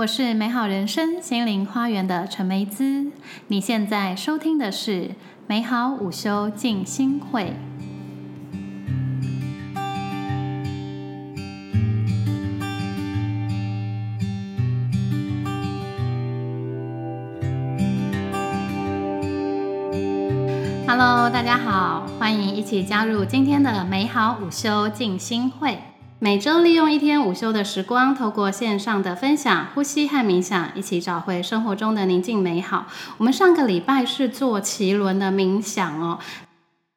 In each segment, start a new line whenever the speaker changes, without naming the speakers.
我是美好人生心灵花园的陈梅姿。你现在收听的是美好午休静心会。Hello，大家好，欢迎一起加入今天的美好午休静心会。每周利用一天午休的时光，透过线上的分享、呼吸和冥想，一起找回生活中的宁静美好。我们上个礼拜是做奇轮的冥想哦。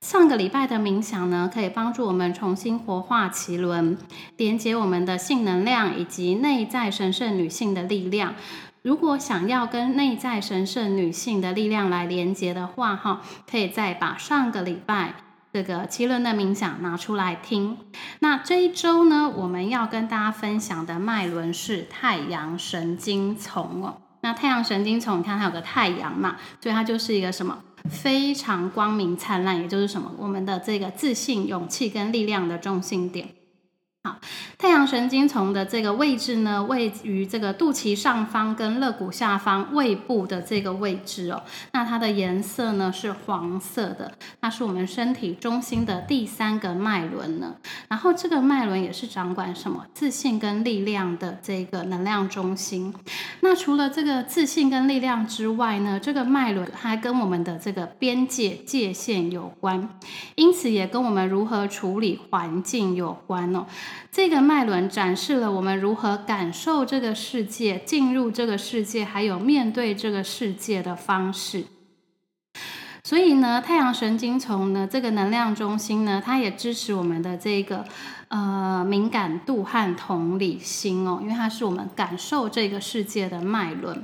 上个礼拜的冥想呢，可以帮助我们重新活化奇轮，连接我们的性能量以及内在神圣女性的力量。如果想要跟内在神圣女性的力量来连接的话，哈，可以再把上个礼拜。这个奇轮的冥想拿出来听。那这一周呢，我们要跟大家分享的脉轮是太阳神经丛哦。那太阳神经丛，你看它有个太阳嘛，所以它就是一个什么非常光明灿烂，也就是什么我们的这个自信、勇气跟力量的中心点。好，太阳神经丛的这个位置呢，位于这个肚脐上方跟肋骨下方胃部的这个位置哦。那它的颜色呢是黄色的，那是我们身体中心的第三个脉轮呢。然后这个脉轮也是掌管什么自信跟力量的这个能量中心。那除了这个自信跟力量之外呢，这个脉轮还跟我们的这个边界界限有关，因此也跟我们如何处理环境有关哦。这个脉轮展示了我们如何感受这个世界、进入这个世界，还有面对这个世界的方式。所以呢，太阳神经丛呢，这个能量中心呢，它也支持我们的这个呃敏感度和同理心哦，因为它是我们感受这个世界的脉轮，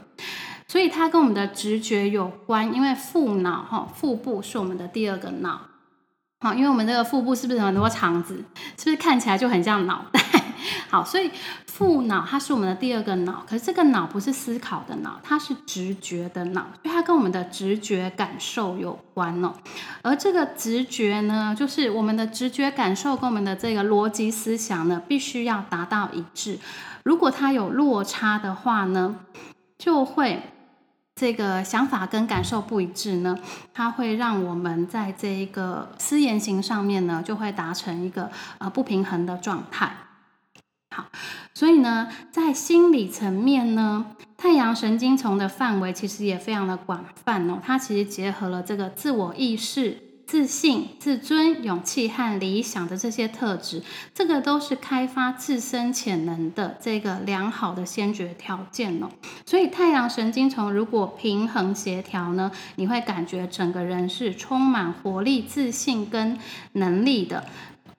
所以它跟我们的直觉有关。因为腹脑哈，腹部是我们的第二个脑。好，因为我们这个腹部是不是很多肠子？是不是看起来就很像脑袋？好，所以腹脑它是我们的第二个脑，可是这个脑不是思考的脑，它是直觉的脑，所以它跟我们的直觉感受有关哦。而这个直觉呢，就是我们的直觉感受跟我们的这个逻辑思想呢，必须要达到一致。如果它有落差的话呢，就会。这个想法跟感受不一致呢，它会让我们在这一个思言行上面呢，就会达成一个呃不平衡的状态。好，所以呢，在心理层面呢，太阳神经丛的范围其实也非常的广泛哦，它其实结合了这个自我意识。自信、自尊、勇气和理想的这些特质，这个都是开发自身潜能的这个良好的先决条件哦。所以太阳神经丛如果平衡协调呢，你会感觉整个人是充满活力、自信跟能力的。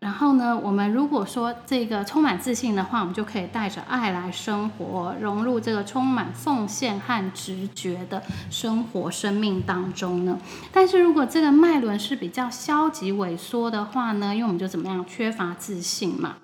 然后呢，我们如果说这个充满自信的话，我们就可以带着爱来生活，融入这个充满奉献和直觉的生活生命当中呢。但是如果这个脉轮是比较消极萎缩的话呢，因为我们就怎么样缺乏自信嘛。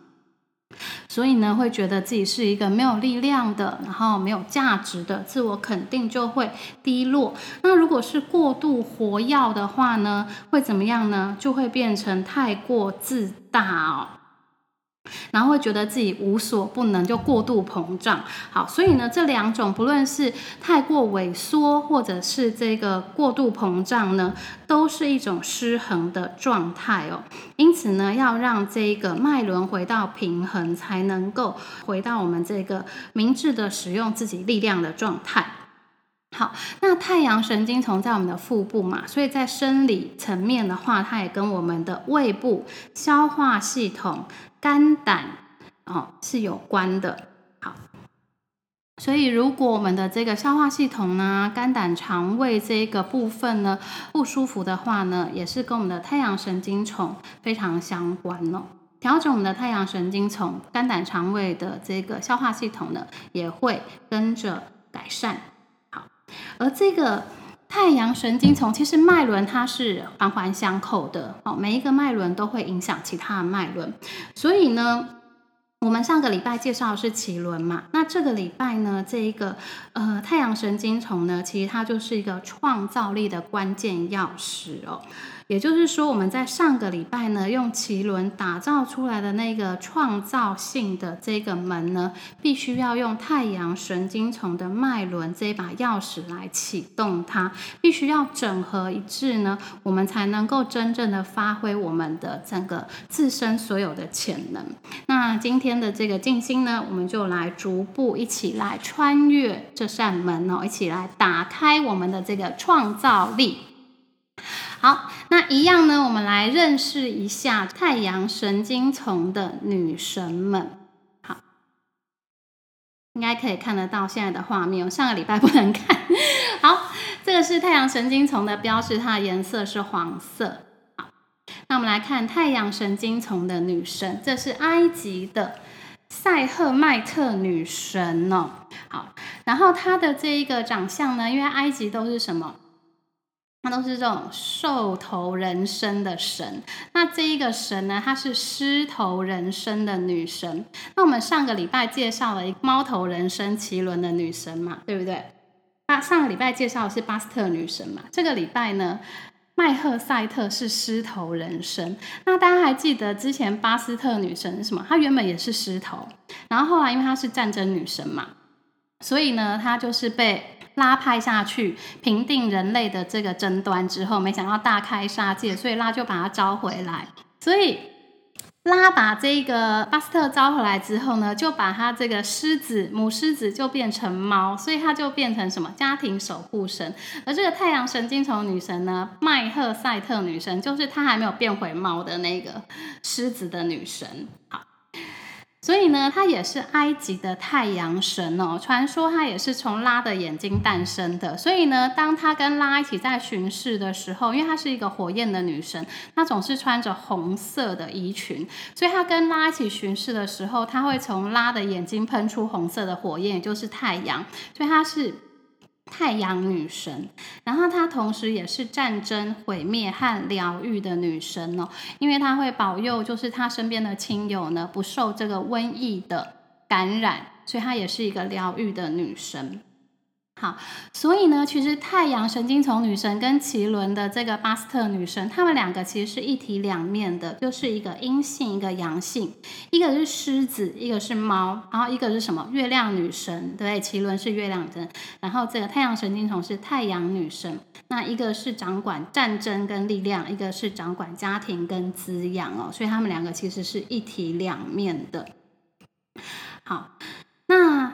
所以呢，会觉得自己是一个没有力量的，然后没有价值的，自我肯定就会低落。那如果是过度活跃的话呢，会怎么样呢？就会变成太过自大哦。然后会觉得自己无所不能，就过度膨胀。好，所以呢，这两种不论是太过萎缩，或者是这个过度膨胀呢，都是一种失衡的状态哦。因此呢，要让这个脉轮回到平衡，才能够回到我们这个明智的使用自己力量的状态。好，那太阳神经丛在我们的腹部嘛，所以在生理层面的话，它也跟我们的胃部、消化系统。肝胆哦是有关的，好，所以如果我们的这个消化系统呢、肝胆肠胃这个部分呢不舒服的话呢，也是跟我们的太阳神经丛非常相关哦。调整我们的太阳神经丛、肝胆肠胃的这个消化系统呢，也会跟着改善。好，而这个。太阳神经丛其实脉轮它是环环相扣的，哦，每一个脉轮都会影响其他的脉轮，所以呢，我们上个礼拜介绍的是脐轮嘛，那这个礼拜呢，这一个呃太阳神经丛呢，其实它就是一个创造力的关键钥匙哦，也就是说，我们在上个礼拜呢，用奇轮打造出来的那个创造性的这个门呢，必须要用太阳神经丛的脉轮这一把钥匙来启动它，必须要整合一致呢，我们才能够真正的发挥我们的整个自身所有的潜能。那今天的这个静心呢，我们就来逐步一起来穿越这扇门哦，一起来打开我们的这个创造力。好，那一样呢，我们来认识一下太阳神经丛的女神们。好，应该可以看得到现在的画面。我上个礼拜不能看。好，这个是太阳神经丛的标志，它的颜色是黄色。好，那我们来看太阳神经丛的女神，这是埃及的塞赫迈特女神哦。好，然后她的这一个长相呢，因为埃及都是什么？它都是这种兽头人身的神，那这一个神呢，它是狮头人身的女神。那我们上个礼拜介绍了一个猫头人身奇轮的女神嘛，对不对？那上个礼拜介绍的是巴斯特女神嘛，这个礼拜呢，麦赫赛特是狮头人身。那大家还记得之前巴斯特女神是什么？她原本也是狮头，然后后来因为她是战争女神嘛，所以呢，她就是被。拉派下去平定人类的这个争端之后，没想到大开杀戒，所以拉就把他招回来。所以拉把这个巴斯特招回来之后呢，就把他这个狮子母狮子就变成猫，所以他就变成什么家庭守护神。而这个太阳神经虫女神呢，麦赫赛特女神，就是她还没有变回猫的那个狮子的女神。所以呢，他也是埃及的太阳神哦。传说他也是从拉的眼睛诞生的。所以呢，当他跟拉一起在巡视的时候，因为她是一个火焰的女神，她总是穿着红色的衣裙。所以她跟拉一起巡视的时候，她会从拉的眼睛喷出红色的火焰，也就是太阳。所以她是。太阳女神，然后她同时也是战争毁灭和疗愈的女神哦，因为她会保佑，就是她身边的亲友呢不受这个瘟疫的感染，所以她也是一个疗愈的女神。好，所以呢，其实太阳神经丛女神跟奇轮的这个巴斯特女神，她们两个其实是一体两面的，就是一个阴性，一个阳性，一个是狮子，一个是猫，然后一个是什么？月亮女神，对，奇轮是月亮神，然后这个太阳神经丛是太阳女神，那一个是掌管战争跟力量，一个是掌管家庭跟滋养哦，所以他们两个其实是一体两面的。好，那。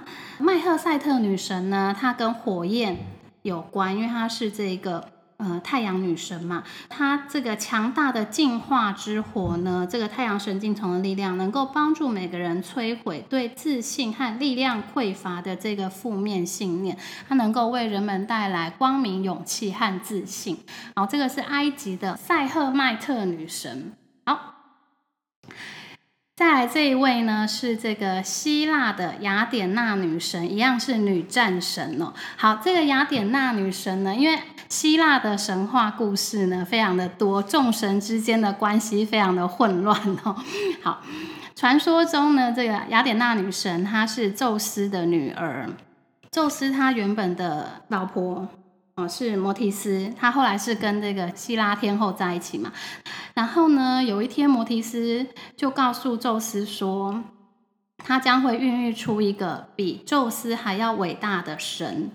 麦赫赛特女神呢，她跟火焰有关，因为她是这个呃太阳女神嘛。她这个强大的进化之火呢，这个太阳神经丛的力量，能够帮助每个人摧毁对自信和力量匮乏的这个负面信念。它能够为人们带来光明、勇气和自信。好，这个是埃及的塞赫迈特女神。好。再来这一位呢，是这个希腊的雅典娜女神，一样是女战神哦。好，这个雅典娜女神呢，因为希腊的神话故事呢非常的多，众神之间的关系非常的混乱哦。好，传说中呢，这个雅典娜女神她是宙斯的女儿，宙斯他原本的老婆。哦，是摩提斯，他后来是跟这个希拉天后在一起嘛。然后呢，有一天摩提斯就告诉宙斯说，他将会孕育出一个比宙斯还要伟大的神。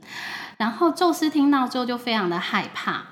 然后宙斯听到之后就非常的害怕，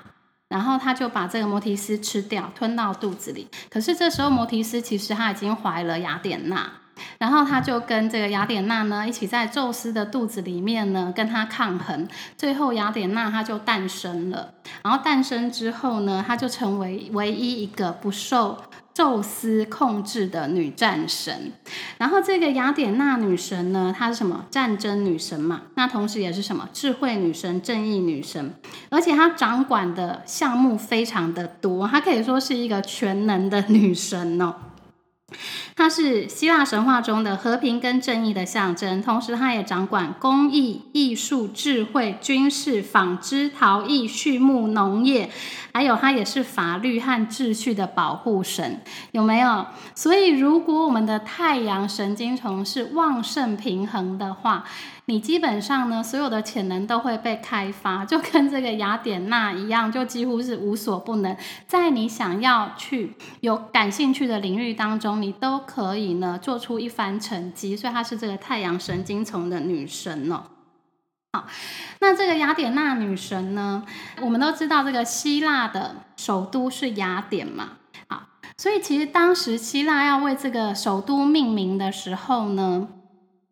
然后他就把这个摩提斯吃掉，吞到肚子里。可是这时候摩提斯其实他已经怀了雅典娜。然后他就跟这个雅典娜呢一起在宙斯的肚子里面呢跟他抗衡，最后雅典娜她就诞生了。然后诞生之后呢，她就成为唯一一个不受宙斯控制的女战神。然后这个雅典娜女神呢，她是什么？战争女神嘛。那同时也是什么？智慧女神、正义女神。而且她掌管的项目非常的多，她可以说是一个全能的女神哦。它是希腊神话中的和平跟正义的象征，同时它也掌管工艺、艺术、智慧、军事、纺织、陶艺、畜牧、农业，还有它也是法律和秩序的保护神，有没有？所以，如果我们的太阳神经丛是旺盛平衡的话，你基本上呢，所有的潜能都会被开发，就跟这个雅典娜一样，就几乎是无所不能。在你想要去有感兴趣的领域当中，你都可以呢做出一番成绩。所以她是这个太阳神经丛的女神哦。好，那这个雅典娜女神呢，我们都知道这个希腊的首都是雅典嘛。好，所以其实当时希腊要为这个首都命名的时候呢。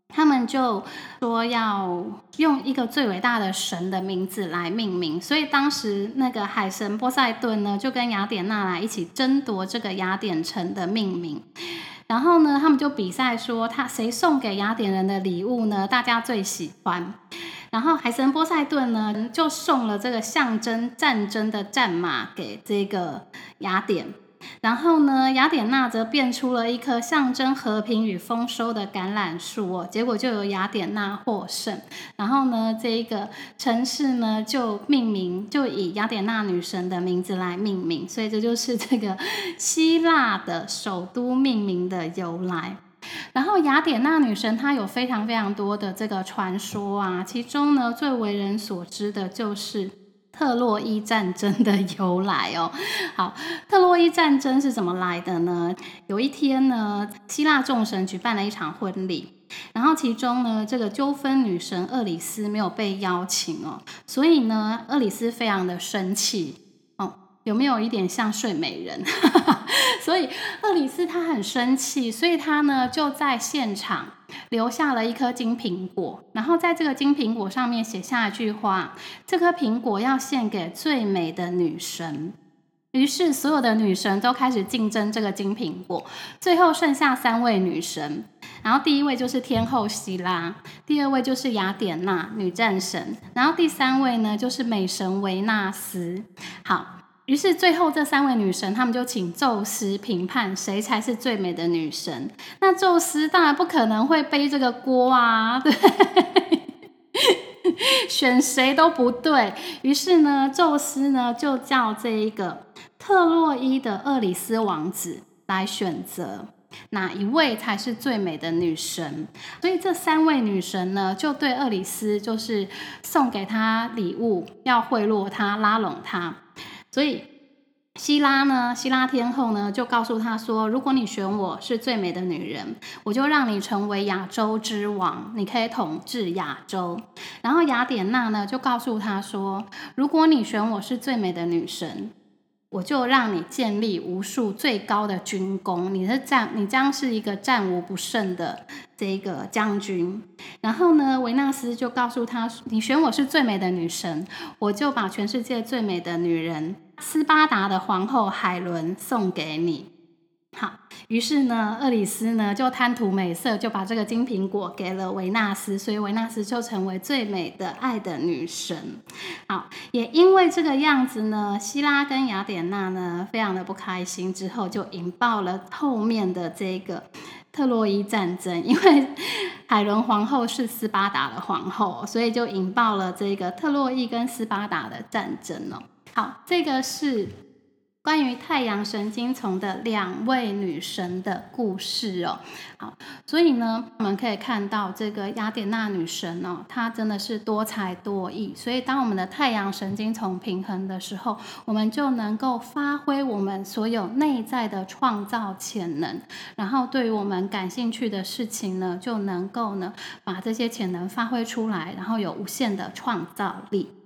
他们就说要用一个最伟大的神的名字来命名，所以当时那个海神波塞顿呢，就跟雅典娜来一起争夺这个雅典城的命名。然后呢，他们就比赛说，他谁送给雅典人的礼物呢？大家最喜欢。然后海神波塞顿呢，就送了这个象征战争的战马给这个雅典。然后呢，雅典娜则变出了一棵象征和平与丰收的橄榄树哦，结果就由雅典娜获胜。然后呢，这一个城市呢就命名，就以雅典娜女神的名字来命名，所以这就是这个希腊的首都命名的由来。然后雅典娜女神她有非常非常多的这个传说啊，其中呢最为人所知的就是。特洛伊战争的由来哦，好，特洛伊战争是怎么来的呢？有一天呢，希腊众神举办了一场婚礼，然后其中呢，这个纠纷女神厄里斯没有被邀请哦，所以呢，厄里斯非常的生气哦，有没有一点像睡美人？所以厄里斯他很生气，所以他呢就在现场。留下了一颗金苹果，然后在这个金苹果上面写下一句话：“这颗苹果要献给最美的女神。”于是所有的女神都开始竞争这个金苹果，最后剩下三位女神。然后第一位就是天后希拉，第二位就是雅典娜女战神，然后第三位呢就是美神维纳斯。好。于是最后这三位女神，他们就请宙斯评判谁才是最美的女神。那宙斯当然不可能会背这个锅啊，对，选谁都不对。于是呢，宙斯呢就叫这一个特洛伊的厄里斯王子来选择哪一位才是最美的女神。所以这三位女神呢，就对厄里斯就是送给他礼物，要贿赂他，拉拢他。所以，希拉呢，希拉天后呢，就告诉他说：“如果你选我是最美的女人，我就让你成为亚洲之王，你可以统治亚洲。”然后雅典娜呢，就告诉他说：“如果你选我是最美的女神。”我就让你建立无数最高的军功，你是战，你将是一个战无不胜的这个将军。然后呢，维纳斯就告诉他：“你选我是最美的女神，我就把全世界最美的女人斯巴达的皇后海伦送给你。”好，于是呢，厄里斯呢就贪图美色，就把这个金苹果给了维纳斯，所以维纳斯就成为最美的爱的女神。好，也因为这个样子呢，希拉跟雅典娜呢非常的不开心，之后就引爆了后面的这个特洛伊战争。因为海伦皇后是斯巴达的皇后，所以就引爆了这个特洛伊跟斯巴达的战争哦。好，这个是。关于太阳神经丛的两位女神的故事哦，好，所以呢，我们可以看到这个雅典娜女神哦，她真的是多才多艺。所以，当我们的太阳神经丛平衡的时候，我们就能够发挥我们所有内在的创造潜能，然后对于我们感兴趣的事情呢，就能够呢把这些潜能发挥出来，然后有无限的创造力。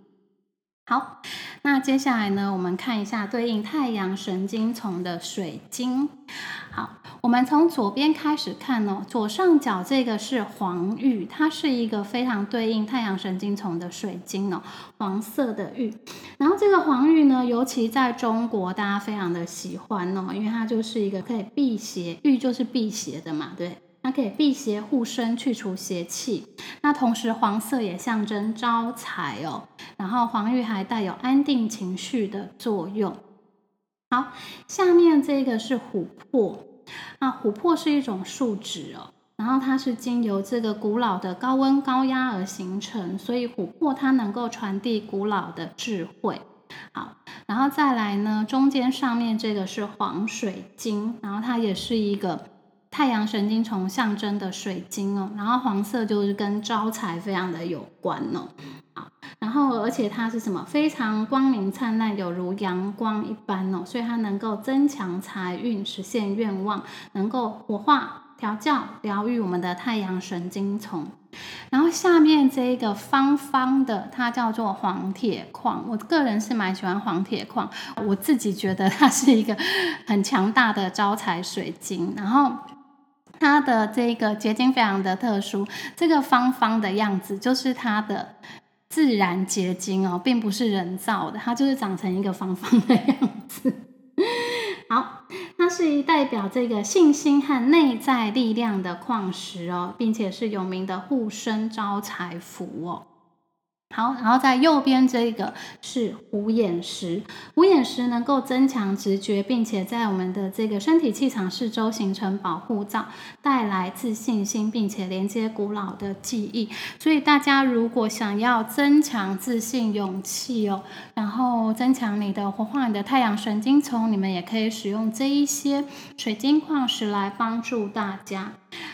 好，那接下来呢，我们看一下对应太阳神经丛的水晶。好，我们从左边开始看哦，左上角这个是黄玉，它是一个非常对应太阳神经丛的水晶哦，黄色的玉。然后这个黄玉呢，尤其在中国，大家非常的喜欢哦，因为它就是一个可以辟邪，玉就是辟邪的嘛，对。它可以辟邪护身，去除邪气。那同时黄色也象征招财哦。然后黄玉还带有安定情绪的作用。好，下面这个是琥珀。那琥珀是一种树脂哦。然后它是经由这个古老的高温高压而形成，所以琥珀它能够传递古老的智慧。好，然后再来呢，中间上面这个是黄水晶，然后它也是一个。太阳神经丛象征的水晶哦，然后黄色就是跟招财非常的有关哦。好，然后而且它是什么？非常光明灿烂，有如阳光一般哦，所以它能够增强财运，实现愿望，能够火化。调教、疗愈我们的太阳神经丛，然后下面这一个方方的，它叫做黄铁矿。我个人是蛮喜欢黄铁矿，我自己觉得它是一个很强大的招财水晶。然后它的这个结晶非常的特殊，这个方方的样子就是它的自然结晶哦，并不是人造的，它就是长成一个方方的样子。好。它是代表这个信心和内在力量的矿石哦，并且是有名的护身招财符哦。好，然后在右边这个是虎眼石，虎眼石能够增强直觉，并且在我们的这个身体气场四周形成保护罩，带来自信心，并且连接古老的记忆。所以大家如果想要增强自信、勇气哦，然后增强你的活化你的太阳神经丛，你们也可以使用这一些水晶矿石来帮助大家。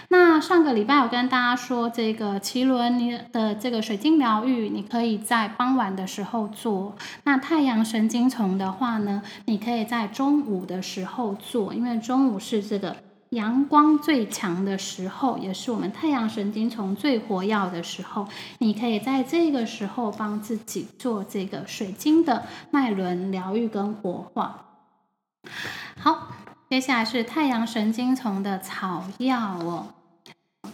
那上个礼拜我跟大家说，这个奇轮你的这个水晶疗愈，你可以在傍晚的时候做。那太阳神经丛的话呢，你可以在中午的时候做，因为中午是这个阳光最强的时候，也是我们太阳神经丛最活跃的时候。你可以在这个时候帮自己做这个水晶的脉轮疗愈跟活化。好。接下来是太阳神经丛的草药哦。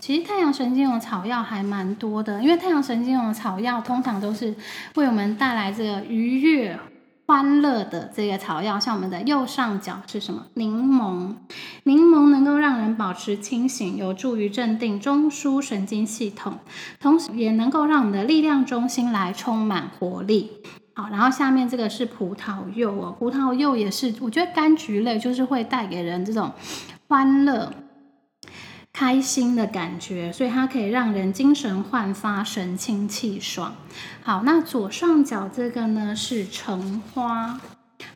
其实太阳神经丛草药还蛮多的，因为太阳神经的草药通常都是为我们带来这个愉悦、欢乐的这个草药。像我们的右上角是什么？柠檬。柠檬能够让人保持清醒，有助于镇定中枢神经系统，同时也能够让我们的力量中心来充满活力。好，然后下面这个是葡萄柚哦，葡萄柚也是，我觉得柑橘类就是会带给人这种欢乐、开心的感觉，所以它可以让人精神焕发、神清气爽。好，那左上角这个呢是橙花，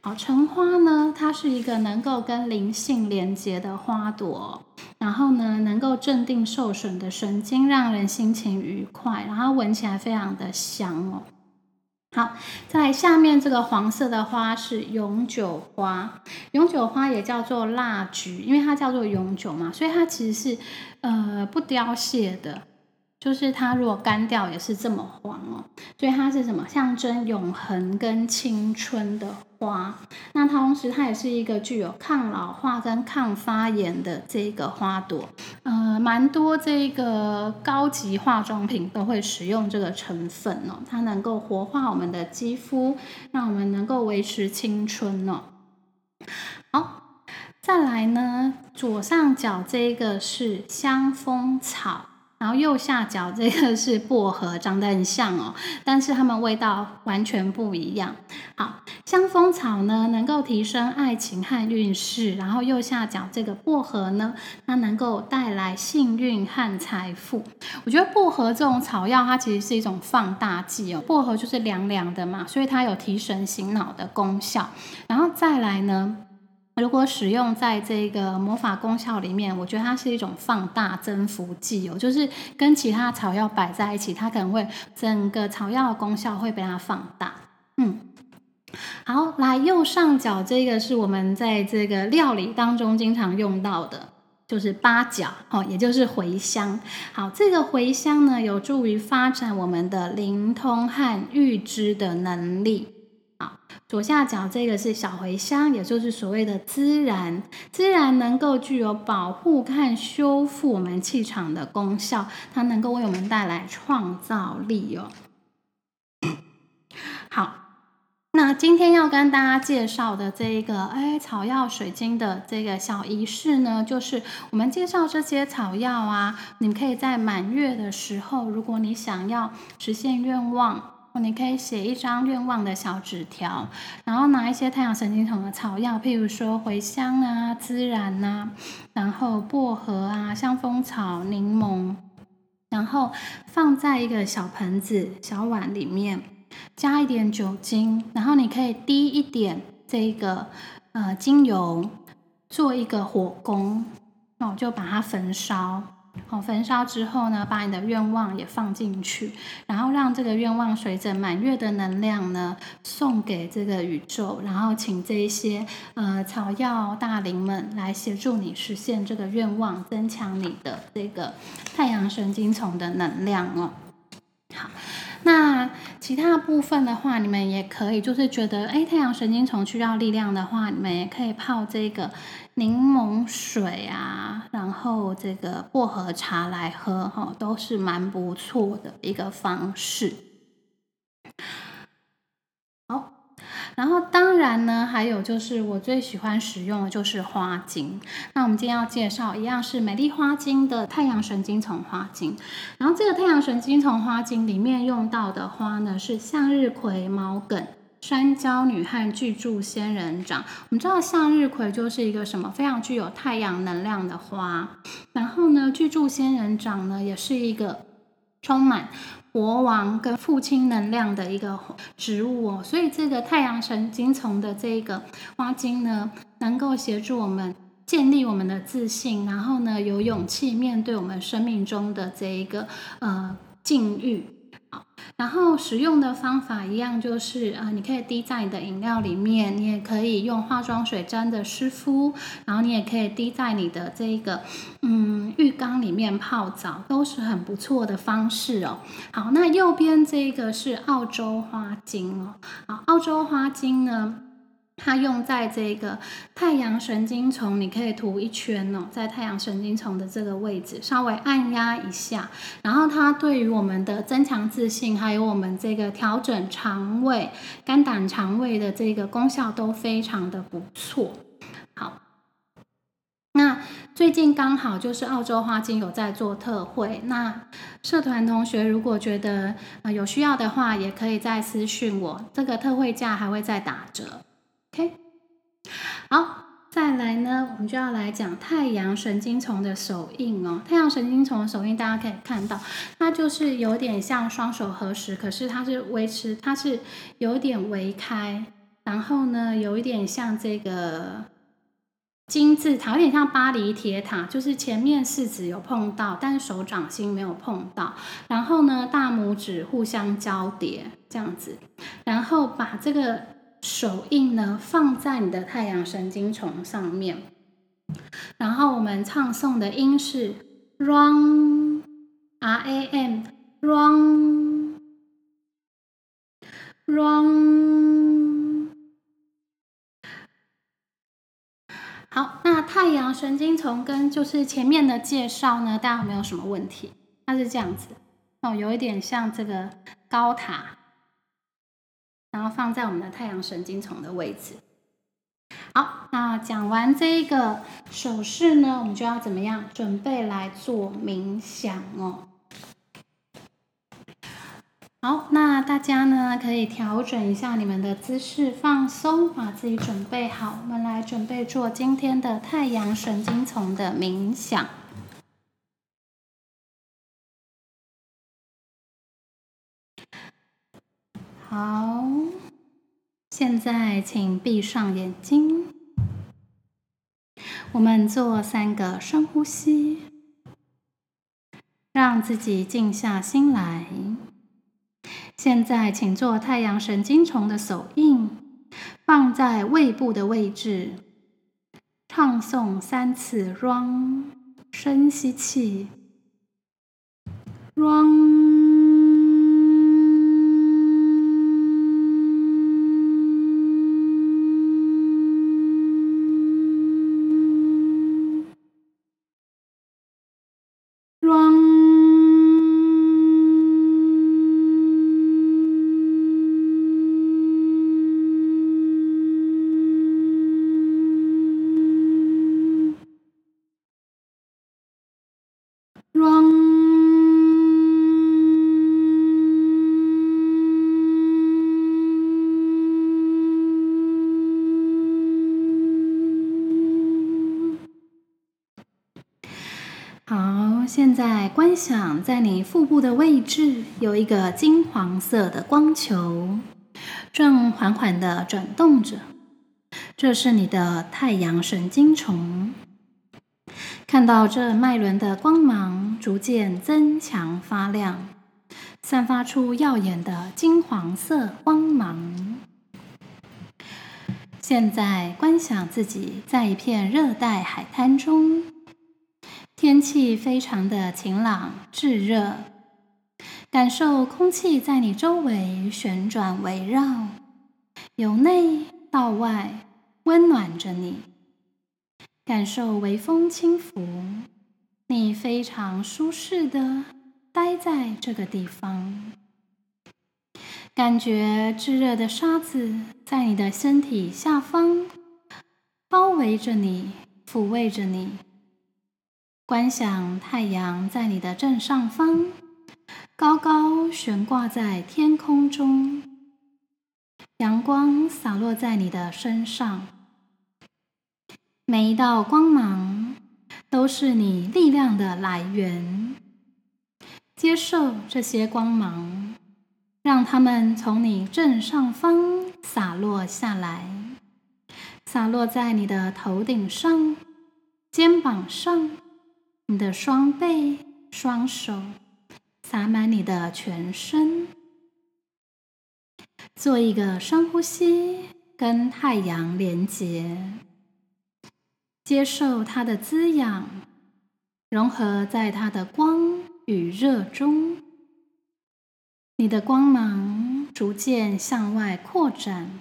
好，橙花呢它是一个能够跟灵性连接的花朵，然后呢能够镇定受损的神经，让人心情愉快，然后闻起来非常的香哦。好，在下面这个黄色的花是永久花，永久花也叫做蜡菊，因为它叫做永久嘛，所以它其实是呃不凋谢的。就是它如果干掉也是这么黄哦，所以它是什么象征永恒跟青春的花。那同时它也是一个具有抗老化跟抗发炎的这个花朵。呃，蛮多这个高级化妆品都会使用这个成分哦，它能够活化我们的肌肤，让我们能够维持青春哦。好，再来呢，左上角这个是香蜂草。然后右下角这个是薄荷，长得很像哦，但是它们味道完全不一样。好，香蜂草呢能够提升爱情和运势，然后右下角这个薄荷呢，它能够带来幸运和财富。我觉得薄荷这种草药，它其实是一种放大剂哦。薄荷就是凉凉的嘛，所以它有提神醒脑的功效。然后再来呢？如果使用在这个魔法功效里面，我觉得它是一种放大增幅剂哦，就是跟其他草药摆在一起，它可能会整个草药的功效会被它放大。嗯，好，来右上角这个是我们在这个料理当中经常用到的，就是八角哦，也就是茴香。好，这个茴香呢，有助于发展我们的灵通和预知的能力。左下角这个是小茴香，也就是所谓的孜然。孜然能够具有保护看修复我们气场的功效，它能够为我们带来创造力哦。好，那今天要跟大家介绍的这一个哎草药水晶的这个小仪式呢，就是我们介绍这些草药啊，你可以在满月的时候，如果你想要实现愿望。你可以写一张愿望的小纸条，然后拿一些太阳神经丛的草药，譬如说茴香啊、孜然呐，然后薄荷啊、香蜂草、柠檬，然后放在一个小盆子、小碗里面，加一点酒精，然后你可以滴一点这个呃精油，做一个火攻。那我，就把它焚烧。哦，焚烧之后呢，把你的愿望也放进去，然后让这个愿望随着满月的能量呢，送给这个宇宙，然后请这一些呃草药大灵们来协助你实现这个愿望，增强你的这个太阳神经丛的能量哦。其他部分的话，你们也可以，就是觉得哎，太阳神经丛需要力量的话，你们也可以泡这个柠檬水啊，然后这个薄荷茶来喝，哈，都是蛮不错的一个方式。然后当然呢，还有就是我最喜欢使用的就是花精。那我们今天要介绍一样是美丽花精的太阳神经丛花精。然后这个太阳神经丛花精里面用到的花呢是向日葵、毛茛、山椒女和巨柱仙人掌。我们知道向日葵就是一个什么非常具有太阳能量的花，然后呢巨柱仙人掌呢也是一个充满。国王跟父亲能量的一个植物哦，所以这个太阳神经丛的这个花精呢，能够协助我们建立我们的自信，然后呢，有勇气面对我们生命中的这一个呃境遇。然后使用的方法一样，就是啊，你可以滴在你的饮料里面，你也可以用化妆水沾着湿敷，然后你也可以滴在你的这个嗯浴缸里面泡澡，都是很不错的方式哦。好，那右边这个是澳洲花精哦，啊，澳洲花精呢？它用在这个太阳神经丛，你可以涂一圈哦，在太阳神经丛的这个位置，稍微按压一下，然后它对于我们的增强自信，还有我们这个调整肠胃、肝胆肠胃的这个功效都非常的不错。好，那最近刚好就是澳洲花精有在做特惠，那社团同学如果觉得呃有需要的话，也可以再私讯我，这个特惠价还会再打折。好，再来呢，我们就要来讲太阳神经丛的手印哦。太阳神经丛的手印，大家可以看到，它就是有点像双手合十，可是它是维持，它是有点微开，然后呢，有一点像这个金字塔，有点像巴黎铁塔，就是前面四指有碰到，但是手掌心没有碰到，然后呢，大拇指互相交叠这样子，然后把这个。手印呢，放在你的太阳神经丛上面，然后我们唱诵的音是 run r a m run run。好，那太阳神经丛跟就是前面的介绍呢，大家有没有什么问题？它是这样子哦，有一点像这个高塔。然后放在我们的太阳神经丛的位置。好，那讲完这个手势呢，我们就要怎么样？准备来做冥想哦。好，那大家呢可以调整一下你们的姿势，放松，把自己准备好。我们来准备做今天的太阳神经丛的冥想。现在请闭上眼睛，我们做三个深呼吸，让自己静下心来。现在，请做太阳神经丛的手印，放在胃部的位置，唱诵三次 “run”，深吸气，run。在观想，在你腹部的位置有一个金黄色的光球，正缓缓的转动着。这是你的太阳神经丛。看到这脉轮的光芒逐渐增强发亮，散发出耀眼的金黄色光芒。现在观想自己在一片热带海滩中，天气非常的晴朗炙热，感受空气在你周围旋转围绕，由内到外温暖着你。感受微风轻拂，你非常舒适的待在这个地方，感觉炙热的沙子在你的身体下方包围着你，抚慰着你。观想太阳在你的正上方，高高悬挂在天空中，阳光洒落在你的身上。每一道光芒都是你力量的来源。接受这些光芒，让它们从你正上方洒落下来，洒落在你的头顶上、肩膀上、你的双背、双手，洒满你的全身。做一个深呼吸，跟太阳连结。接受它的滋养，融合在它的光与热中，你的光芒逐渐向外扩展，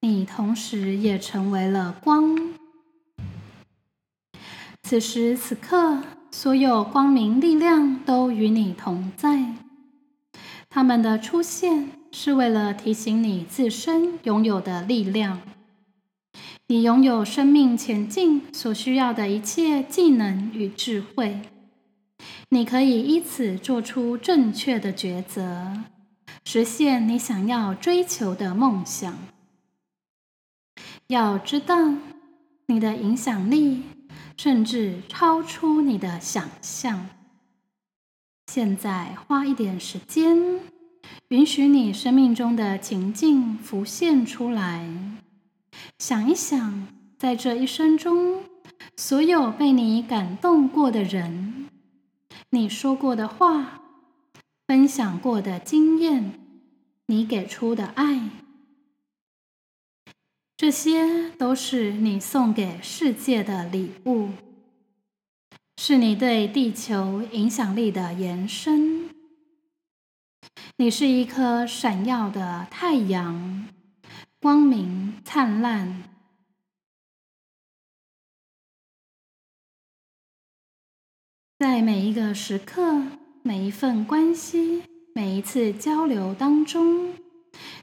你同时也成为了光。此时此刻，所有光明力量都与你同在，他们的出现是为了提醒你自身拥有的力量。你拥有生命前进所需要的一切技能与智慧，你可以依此做出正确的抉择，实现你想要追求的梦想。要知道，你的影响力甚至超出你的想象。现在花一点时间，允许你生命中的情境浮现出来。想一想，在这一生中，所有被你感动过的人，你说过的话，分享过的经验，你给出的爱，这些都是你送给世界的礼物，是你对地球影响力的延伸。你是一颗闪耀的太阳。光明灿烂，在每一个时刻、每一份关系、每一次交流当中，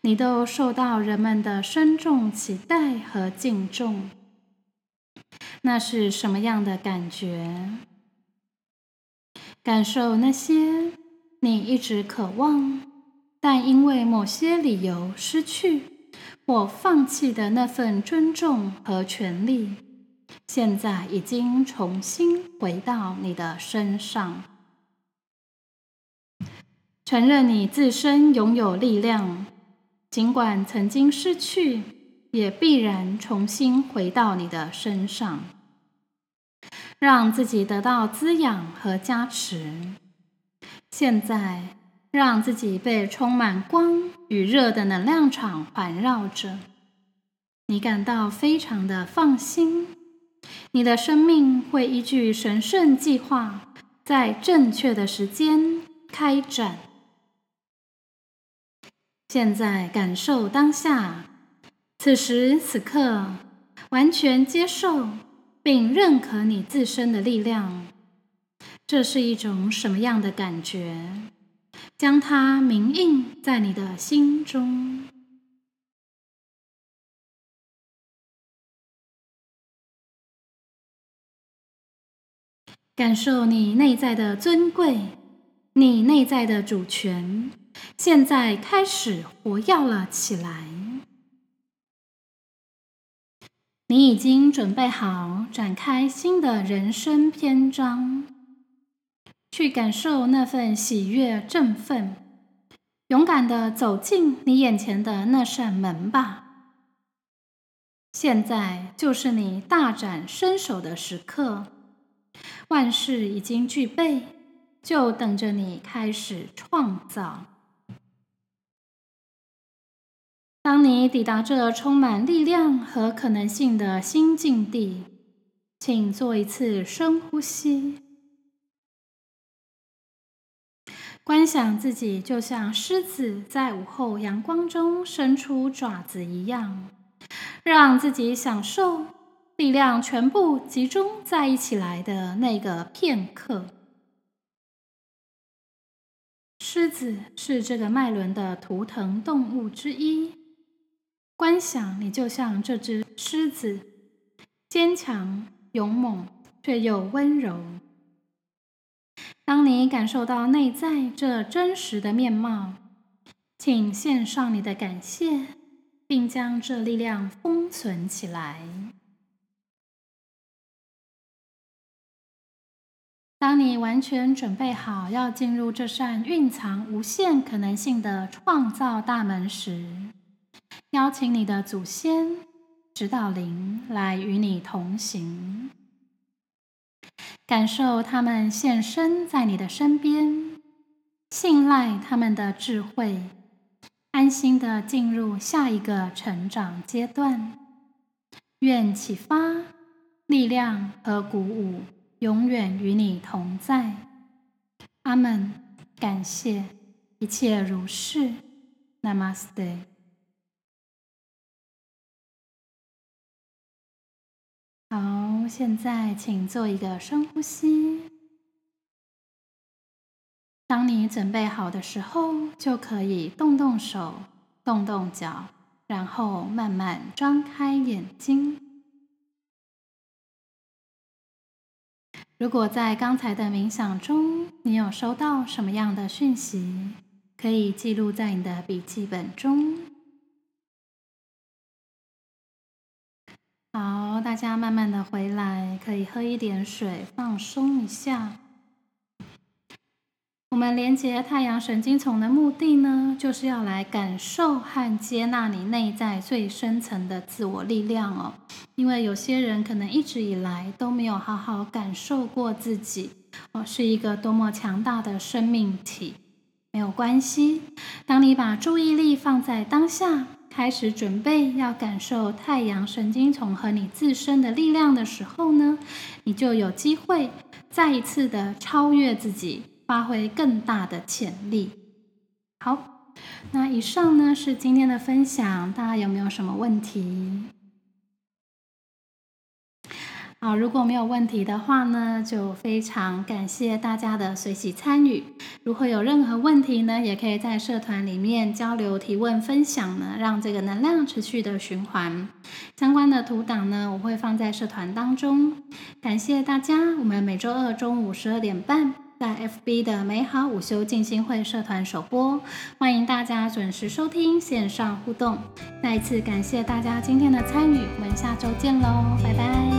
你都受到人们的深重期待和敬重。那是什么样的感觉？感受那些你一直渴望，但因为某些理由失去。或放弃的那份尊重和权利，现在已经重新回到你的身上。承认你自身拥有力量，尽管曾经失去，也必然重新回到你的身上。让自己得到滋养和加持。现在。让自己被充满光与热的能量场环绕着，你感到非常的放心。你的生命会依据神圣计划，在正确的时间开展。现在感受当下，此时此刻，完全接受并认可你自身的力量。这是一种什么样的感觉？将它铭印在你的心中，感受你内在的尊贵，你内在的主权，现在开始活跃了起来。你已经准备好展开新的人生篇章。去感受那份喜悦、振奋，勇敢的走进你眼前的那扇门吧。现在就是你大展身手的时刻，万事已经具备，就等着你开始创造。当你抵达这充满力量和可能性的新境地，请做一次深呼吸。观想自己就像狮子在午后阳光中伸出爪子一样，让自己享受力量全部集中在一起来的那个片刻。狮子是这个脉轮的图腾动物之一。观想你就像这只狮子，坚强、勇猛却又温柔。当你感受到内在这真实的面貌，请献上你的感谢，并将这力量封存起来。当你完全准备好要进入这扇蕴藏无限可能性的创造大门时，邀请你的祖先、指导灵来与你同行。感受他们现身在你的身边，信赖他们的智慧，安心的进入下一个成长阶段。愿启发、力量和鼓舞永远与你同在。阿门。感谢，一切如是。Namaste。好，现在请做一个深呼吸。当你准备好的时候，就可以动动手、动动脚，然后慢慢张开眼睛。如果在刚才的冥想中，你有收到什么样的讯息，可以记录在你的笔记本中。好，大家慢慢的回来，可以喝一点水，放松一下。我们连接太阳神经丛的目的呢，就是要来感受和接纳你内在最深层的自我力量哦。因为有些人可能一直以来都没有好好感受过自己哦，是一个多么强大的生命体。没有关系，当你把注意力放在当下。开始准备要感受太阳神经丛和你自身的力量的时候呢，你就有机会再一次的超越自己，发挥更大的潜力。好，那以上呢是今天的分享，大家有没有什么问题？好，如果没有问题的话呢，就非常感谢大家的随喜参与。如果有任何问题呢，也可以在社团里面交流、提问、分享呢，让这个能量持续的循环。相关的图档呢，我会放在社团当中。感谢大家，我们每周二中午十二点半在 FB 的美好午休静心会社团首播，欢迎大家准时收听线上互动。再一次感谢大家今天的参与，我们下周见喽，拜拜。